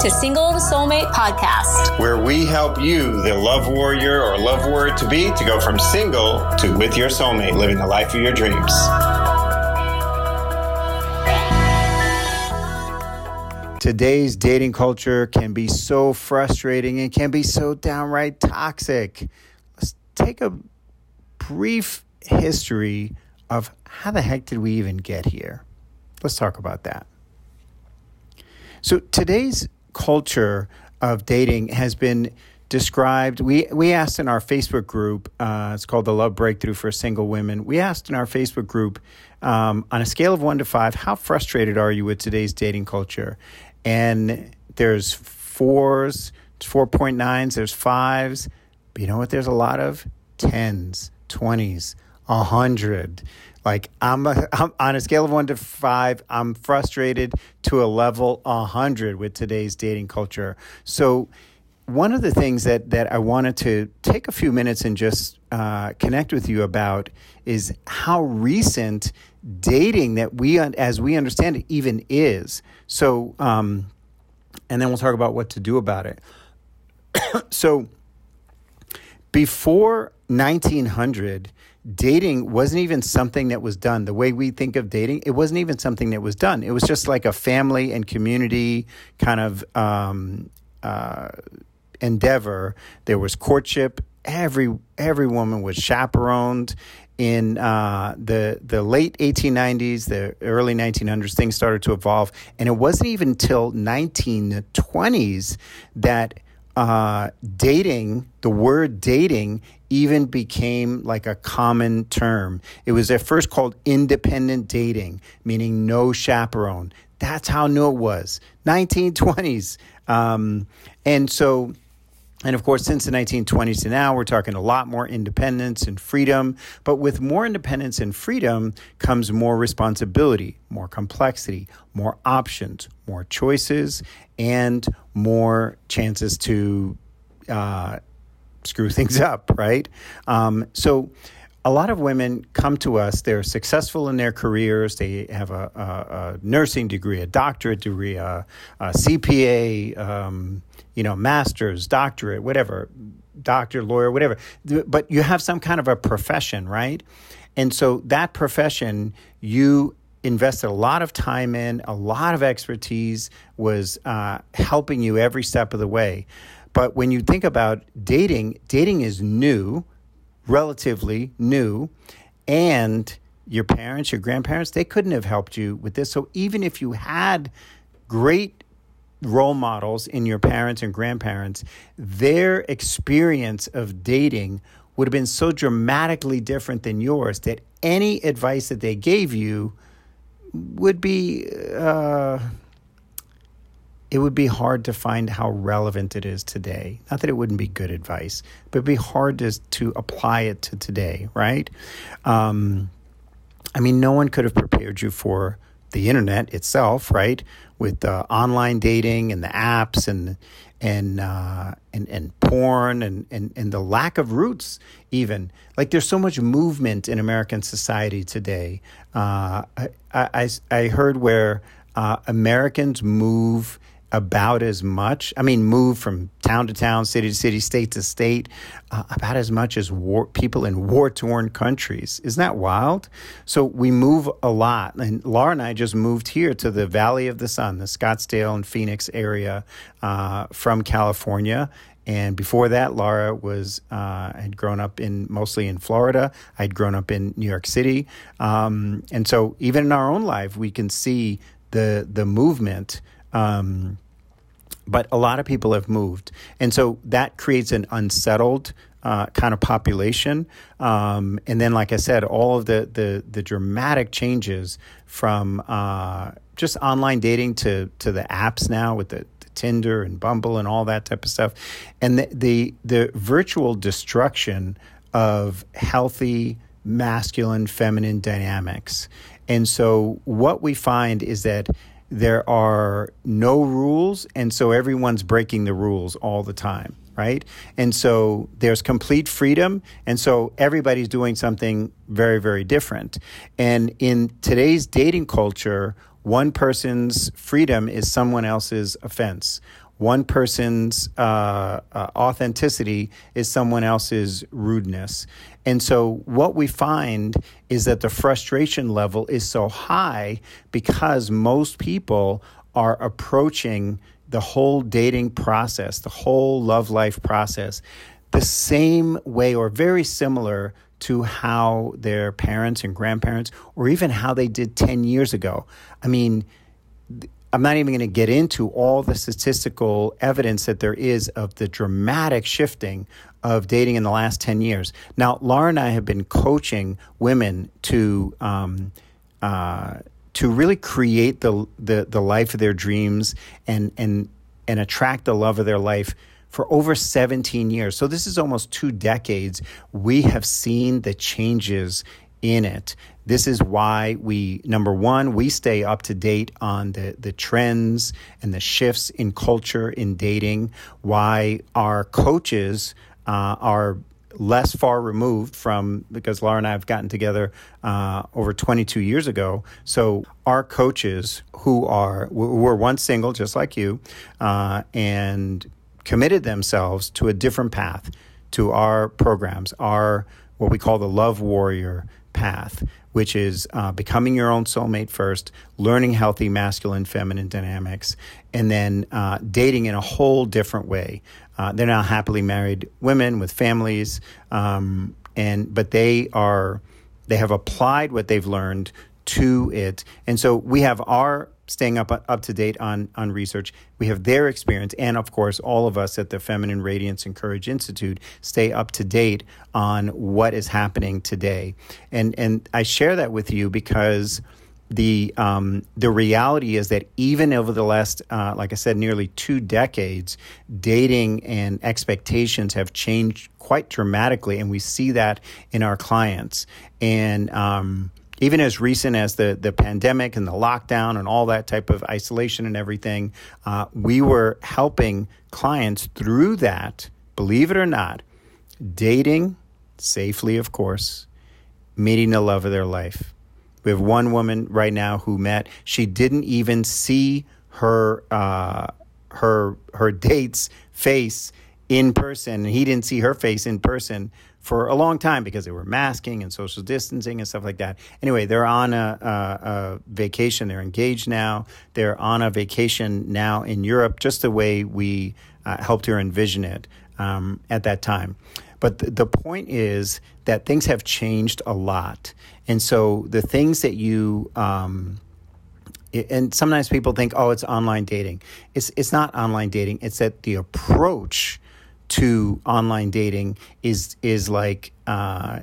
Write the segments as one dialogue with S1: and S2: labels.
S1: to Single Soulmate Podcast,
S2: where we help you, the love warrior or love warrior to be, to go from single to with your soulmate, living the life of your dreams. Today's dating culture can be so frustrating and can be so downright toxic. Let's take a brief history of how the heck did we even get here? Let's talk about that. So, today's culture of dating has been described. We, we asked in our Facebook group, uh, it's called the Love Breakthrough for Single Women. We asked in our Facebook group, um, on a scale of one to five, how frustrated are you with today's dating culture? and there's fours, 4.9s, there's fives. But you know what? There's a lot of tens, 20s, 100. Like I'm, a, I'm on a scale of one to five, I'm frustrated to a level 100 with today's dating culture. So, one of the things that, that I wanted to take a few minutes and just uh, connect with you about is how recent dating that we, as we understand it, even is. So, um, and then we'll talk about what to do about it. so, before 1900, dating wasn't even something that was done. The way we think of dating, it wasn't even something that was done. It was just like a family and community kind of um, uh, endeavor. There was courtship. Every every woman was chaperoned in uh, the the late 1890s, the early 1900s, things started to evolve, and it wasn't even until 1920s that uh, dating, the word dating, even became like a common term. It was at first called independent dating, meaning no chaperone. That's how new it was, 1920s, um, and so and of course, since the 1920s to now, we're talking a lot more independence and freedom. But with more independence and freedom comes more responsibility, more complexity, more options, more choices, and more chances to uh, screw things up, right? Um, so, a lot of women come to us, they're successful in their careers, they have a, a, a nursing degree, a doctorate degree, a, a CPA, um, you know, master's, doctorate, whatever, doctor, lawyer, whatever. But you have some kind of a profession, right? And so that profession, you invested a lot of time in, a lot of expertise was uh, helping you every step of the way. But when you think about dating, dating is new relatively new, and your parents, your grandparents, they couldn't have helped you with this. So even if you had great role models in your parents and grandparents, their experience of dating would have been so dramatically different than yours that any advice that they gave you would be uh, it would be hard to find how relevant it is today. Not that it wouldn't be good advice, but it'd be hard to, to apply it to today, right? Um, I mean, no one could have prepared you for the internet itself, right? With uh, online dating and the apps and and uh, and and porn and, and and the lack of roots. Even like there's so much movement in American society today. Uh, I, I I heard where uh, Americans move about as much. I mean, move from town to town, city to city, state to state, uh, about as much as war, people in war torn countries. Isn't that wild? So we move a lot. And Laura and I just moved here to the Valley of the Sun, the Scottsdale and Phoenix area uh, from California. And before that, Laura was uh, had grown up in mostly in Florida. I'd grown up in New York City, um, and so even in our own life, we can see the the movement um, but a lot of people have moved. And so that creates an unsettled uh, kind of population. Um, and then, like I said, all of the, the, the dramatic changes from uh, just online dating to, to the apps now with the, the, Tinder and Bumble and all that type of stuff. And the, the, the virtual destruction of healthy masculine feminine dynamics. And so, what we find is that there are no rules, and so everyone's breaking the rules all the time, right? And so there's complete freedom, and so everybody's doing something very, very different. And in today's dating culture, one person's freedom is someone else's offense. One person's uh, uh, authenticity is someone else's rudeness. And so, what we find is that the frustration level is so high because most people are approaching the whole dating process, the whole love life process, the same way or very similar to how their parents and grandparents, or even how they did 10 years ago. I mean, I'm not even going to get into all the statistical evidence that there is of the dramatic shifting of dating in the last 10 years. Now, Laura and I have been coaching women to, um, uh, to really create the, the, the life of their dreams and, and, and attract the love of their life for over 17 years. So this is almost two decades. We have seen the changes in it. This is why we, number one, we stay up to date on the, the trends and the shifts in culture, in dating, why our coaches uh, are less far removed from because Laura and I have gotten together uh, over 22 years ago. So our coaches who are were once single, just like you, uh, and committed themselves to a different path, to our programs, our what we call the Love Warrior path, which is uh, becoming your own soulmate first, learning healthy masculine feminine dynamics, and then uh, dating in a whole different way. Uh, they're now happily married women with families, um, and but they are they have applied what they've learned to it, and so we have our staying up up to date on on research. We have their experience, and of course, all of us at the Feminine Radiance and Courage Institute stay up to date on what is happening today. And and I share that with you because the um, the reality is that even over the last, uh, like I said, nearly two decades, dating and expectations have changed quite dramatically, and we see that in our clients. And um, even as recent as the, the pandemic and the lockdown and all that type of isolation and everything, uh, we were helping clients through that, believe it or not, dating safely, of course, meeting the love of their life. We have one woman right now who met, she didn't even see her, uh, her, her date's face in person, and he didn't see her face in person for a long time because they were masking and social distancing and stuff like that. Anyway, they're on a, a, a, vacation. They're engaged now. They're on a vacation now in Europe, just the way we uh, helped her envision it um, at that time. But the, the point is that things have changed a lot. And so the things that you, um, and sometimes people think, oh, it's online dating. It's, it's not online dating, it's that the approach to online dating is is like uh,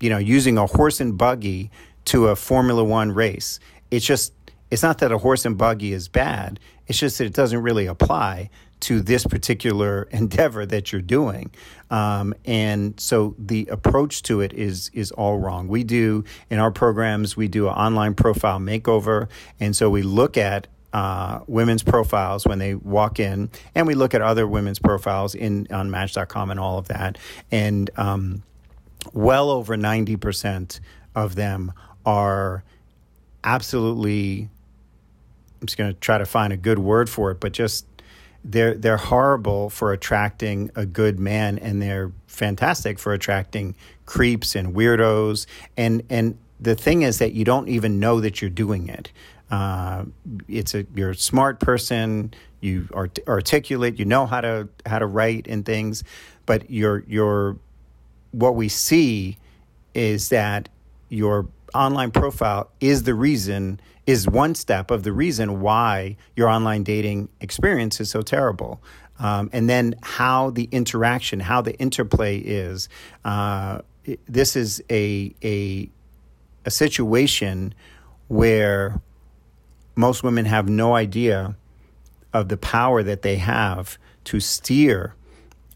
S2: you know using a horse and buggy to a Formula One race. It's just it's not that a horse and buggy is bad. It's just that it doesn't really apply to this particular endeavor that you're doing. Um, and so the approach to it is is all wrong. We do in our programs we do an online profile makeover, and so we look at uh, women's profiles when they walk in, and we look at other women's profiles in on Match.com and all of that, and um, well over ninety percent of them are absolutely. I'm just going to try to find a good word for it, but just they're they're horrible for attracting a good man, and they're fantastic for attracting creeps and weirdos. And and the thing is that you don't even know that you're doing it. Uh, it's a you're a smart person. You art- articulate. You know how to how to write and things, but your your what we see is that your online profile is the reason is one step of the reason why your online dating experience is so terrible. Um, and then how the interaction, how the interplay is. Uh, this is a a a situation where most women have no idea of the power that they have to steer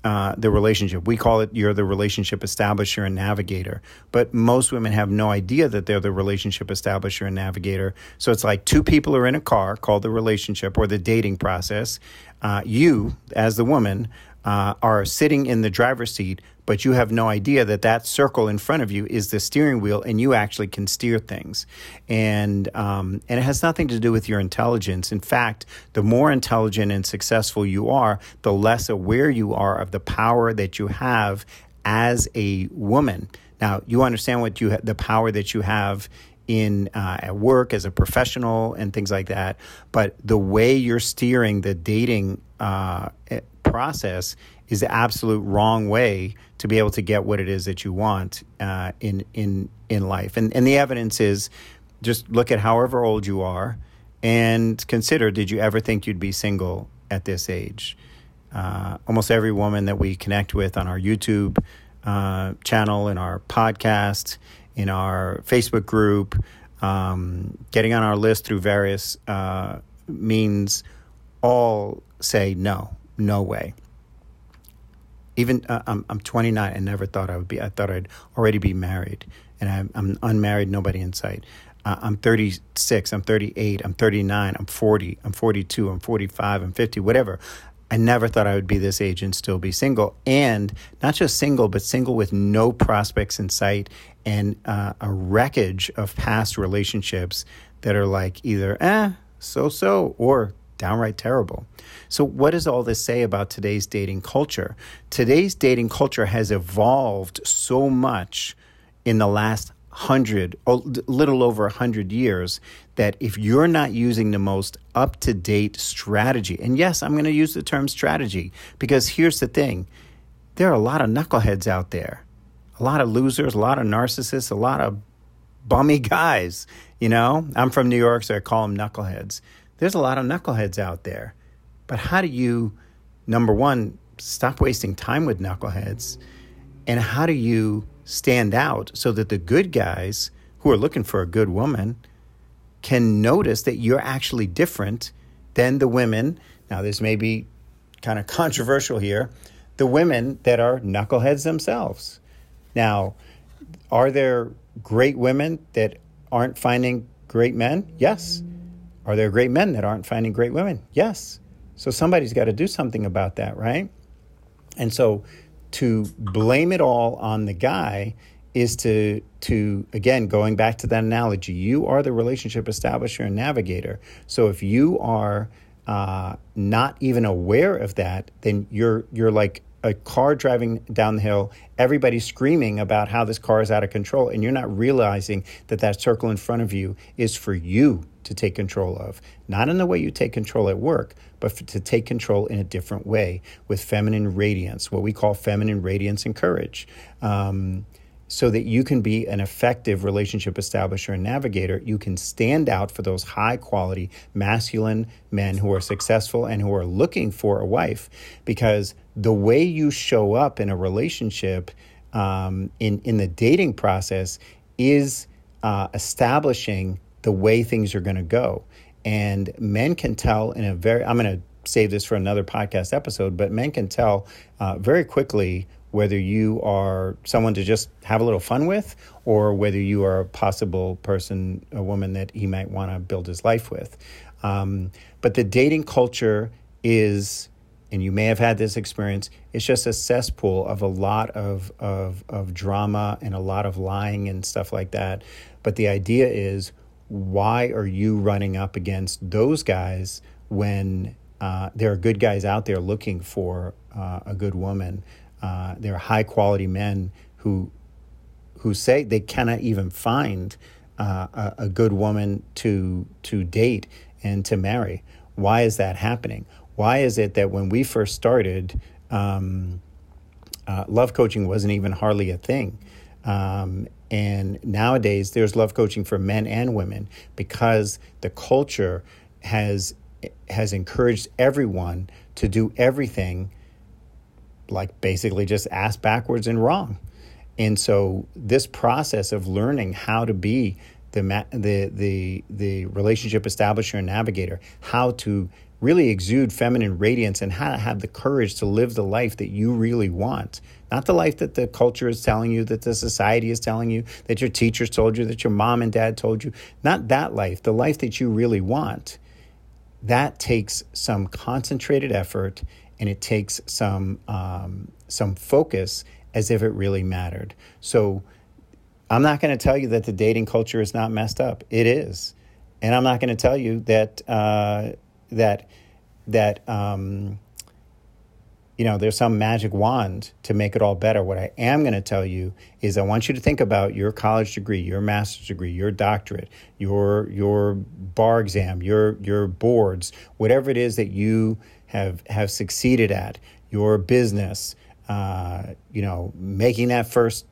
S2: uh, the relationship. We call it you're the relationship establisher and navigator, but most women have no idea that they're the relationship establisher and navigator. So it's like two people are in a car called the relationship or the dating process. Uh, you, as the woman, uh, are sitting in the driver's seat, but you have no idea that that circle in front of you is the steering wheel, and you actually can steer things. And um, and it has nothing to do with your intelligence. In fact, the more intelligent and successful you are, the less aware you are of the power that you have as a woman. Now, you understand what you ha- the power that you have in uh, at work as a professional and things like that. But the way you're steering the dating uh, process is the absolute wrong way to be able to get what it is that you want uh, in in in life. And and the evidence is just look at however old you are and consider did you ever think you'd be single at this age? Uh, almost every woman that we connect with on our YouTube uh, channel, in our podcast, in our Facebook group, um, getting on our list through various uh, means, all say no, no way. Even uh, I'm I'm 29 and never thought I would be. I thought I'd already be married, and I'm, I'm unmarried, nobody in sight. Uh, I'm 36, I'm 38, I'm 39, I'm 40, I'm 42, I'm 45, I'm 50, whatever. I never thought I would be this age and still be single. And not just single, but single with no prospects in sight and uh, a wreckage of past relationships that are like either eh, so so, or downright terrible. So, what does all this say about today's dating culture? Today's dating culture has evolved so much in the last hundred, little over a hundred years, that if you're not using the most up to date strategy, and yes, I'm going to use the term strategy because here's the thing there are a lot of knuckleheads out there, a lot of losers, a lot of narcissists, a lot of bummy guys. You know, I'm from New York, so I call them knuckleheads there's a lot of knuckleheads out there. But how do you, number one, stop wasting time with knuckleheads? And how do you stand out so that the good guys who are looking for a good woman can notice that you're actually different than the women? Now, this may be kind of controversial here the women that are knuckleheads themselves. Now, are there great women that aren't finding great men? Yes. Are there great men that aren't finding great women? Yes. So somebody's got to do something about that, right? And so to blame it all on the guy is to to again going back to that analogy you are the relationship establisher and navigator so if you are uh, not even aware of that then you're you're like a car driving down the hill, everybody's screaming about how this car is out of control, and you're not realizing that that circle in front of you is for you to take control of. Not in the way you take control at work, but for, to take control in a different way with feminine radiance, what we call feminine radiance and courage. Um, so that you can be an effective relationship establisher and navigator. You can stand out for those high quality masculine men who are successful and who are looking for a wife because the way you show up in a relationship um, in, in the dating process is uh, establishing the way things are going to go. And men can tell in a very, I'm going to save this for another podcast episode, but men can tell uh, very quickly whether you are someone to just have a little fun with or whether you are a possible person, a woman that he might want to build his life with. Um, but the dating culture is and you may have had this experience, it's just a cesspool of a lot of, of, of drama and a lot of lying and stuff like that. But the idea is why are you running up against those guys when uh, there are good guys out there looking for uh, a good woman? Uh, there are high quality men who, who say they cannot even find uh, a, a good woman to, to date and to marry. Why is that happening? Why is it that when we first started, um, uh, love coaching wasn't even hardly a thing? Um, and nowadays, there's love coaching for men and women because the culture has has encouraged everyone to do everything like basically just ass backwards and wrong. And so this process of learning how to be the the the the relationship establisher and navigator, how to really exude feminine radiance and how to have the courage to live the life that you really want. Not the life that the culture is telling you, that the society is telling you, that your teachers told you, that your mom and dad told you. Not that life, the life that you really want. That takes some concentrated effort and it takes some um, some focus as if it really mattered. So I'm not going to tell you that the dating culture is not messed up. It is, and I'm not going to tell you that uh, that that um, you know there's some magic wand to make it all better. What I am going to tell you is I want you to think about your college degree, your master's degree, your doctorate, your your bar exam, your your boards, whatever it is that you have have succeeded at, your business. Uh, you know, making that first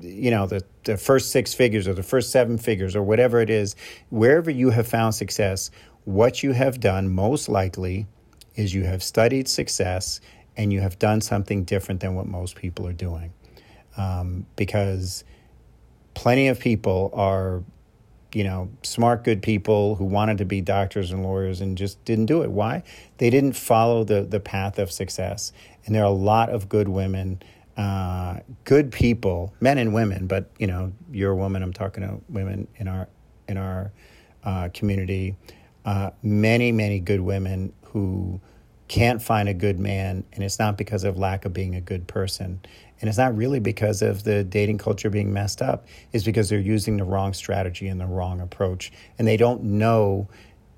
S2: you know the, the first six figures or the first seven figures or whatever it is wherever you have found success what you have done most likely is you have studied success and you have done something different than what most people are doing um, because plenty of people are you know smart good people who wanted to be doctors and lawyers and just didn't do it why they didn't follow the the path of success and there are a lot of good women uh, good people, men and women, but you know, you're a woman. I'm talking to women in our in our uh, community. Uh, many, many good women who can't find a good man, and it's not because of lack of being a good person, and it's not really because of the dating culture being messed up. It's because they're using the wrong strategy and the wrong approach, and they don't know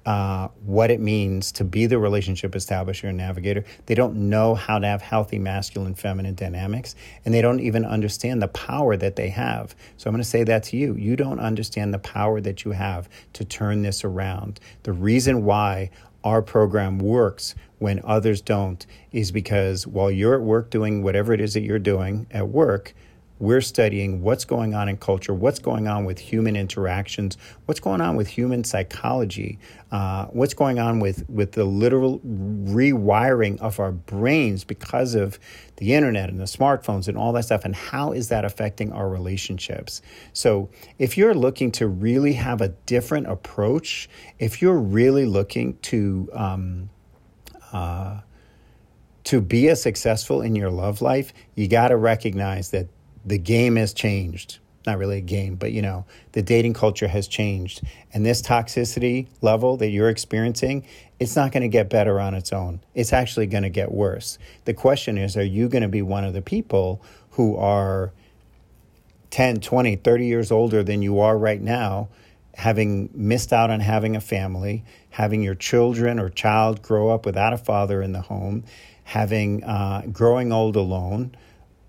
S2: uh, what it means to be the relationship establisher and navigator. They don't know how to have healthy masculine feminine dynamics, and they don't even understand the power that they have. So I'm going to say that to you. You don't understand the power that you have to turn this around. The reason why our program works when others don't is because while you're at work doing whatever it is that you're doing at work, we're studying what's going on in culture, what's going on with human interactions, what's going on with human psychology, uh, what's going on with, with the literal rewiring of our brains because of the internet and the smartphones and all that stuff, and how is that affecting our relationships. So, if you're looking to really have a different approach, if you're really looking to, um, uh, to be as successful in your love life, you got to recognize that the game has changed. Not really a game, but you know, the dating culture has changed. And this toxicity level that you're experiencing, it's not going to get better on its own. It's actually going to get worse. The question is, are you going to be one of the people who are 10, 20, 30 years older than you are right now, having missed out on having a family, having your children or child grow up without a father in the home, having uh, growing old alone,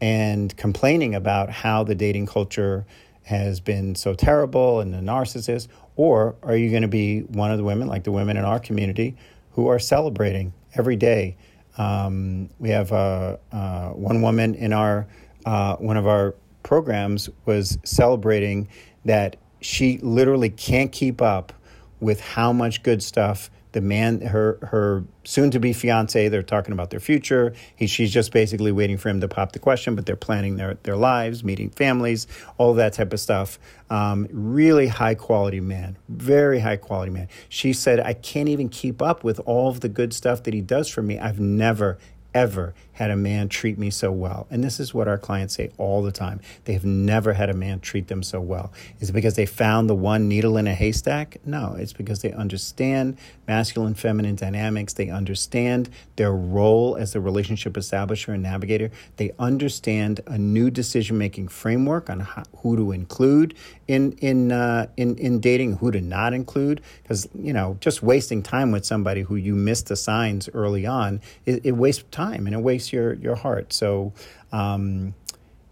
S2: and complaining about how the dating culture has been so terrible and the narcissist? Or are you going to be one of the women, like the women in our community, who are celebrating every day? Um, we have uh, uh, one woman in our uh, one of our programs was celebrating that she literally can't keep up with how much good stuff the man, her her soon to be fiance, they're talking about their future. He, she's just basically waiting for him to pop the question, but they're planning their their lives, meeting families, all that type of stuff. Um, really high quality man, very high quality man. She said, I can't even keep up with all of the good stuff that he does for me. I've never ever had a man treat me so well. And this is what our clients say all the time. They have never had a man treat them so well. Is it because they found the one needle in a haystack? No, it's because they understand masculine feminine dynamics. They understand their role as the relationship establisher and navigator. They understand a new decision making framework on how, who to include in in uh, in in dating, who to not include. Because you know, just wasting time with somebody who you missed the signs early on, it, it wastes time and it wastes your your heart. So. Um,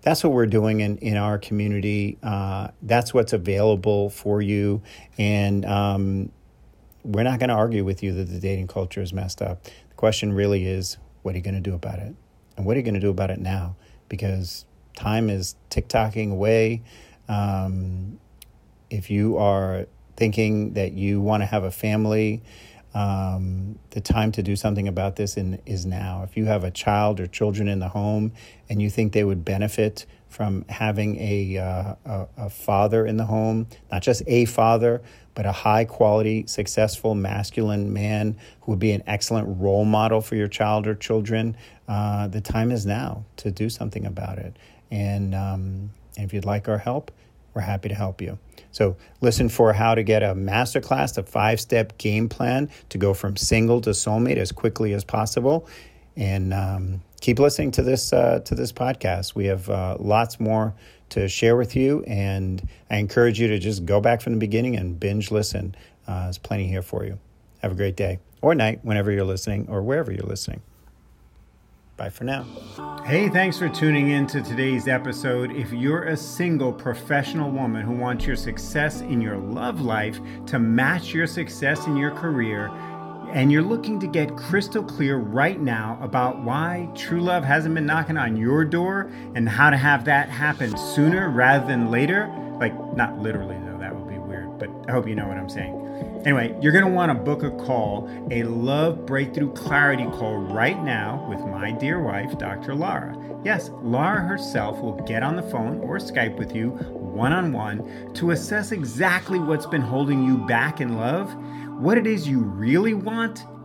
S2: that's what we're doing in, in our community. Uh, that's what's available for you. And um, we're not going to argue with you that the dating culture is messed up. The question really is, what are you going to do about it? And what are you going to do about it now? Because time is tick tocking away. Um, if you are thinking that you want to have a family, um, the time to do something about this in, is now. If you have a child or children in the home and you think they would benefit from having a, uh, a, a, father in the home, not just a father, but a high quality, successful, masculine man who would be an excellent role model for your child or children, uh, the time is now to do something about it. And, um, and if you'd like our help, we're happy to help you. So, listen for how to get a masterclass, a five step game plan to go from single to soulmate as quickly as possible. and um, keep listening to this uh, to this podcast. We have uh, lots more to share with you, and I encourage you to just go back from the beginning and binge listen. Uh, there's plenty here for you. Have a great day or night, whenever you're listening or wherever you're listening. Bye for now. Hey, thanks for tuning in to today's episode. If you're a single professional woman who wants your success in your love life to match your success in your career, and you're looking to get crystal clear right now about why true love hasn't been knocking on your door and how to have that happen sooner rather than later, like not literally though, that would be weird, but I hope you know what I'm saying. Anyway, you're going to want to book a call, a love breakthrough clarity call right now with my dear wife, Dr. Lara. Yes, Lara herself will get on the phone or Skype with you one on one to assess exactly what's been holding you back in love, what it is you really want,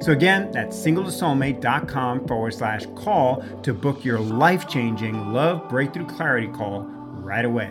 S2: So, again, that's singletosoulmate.com forward slash call to book your life changing love breakthrough clarity call right away.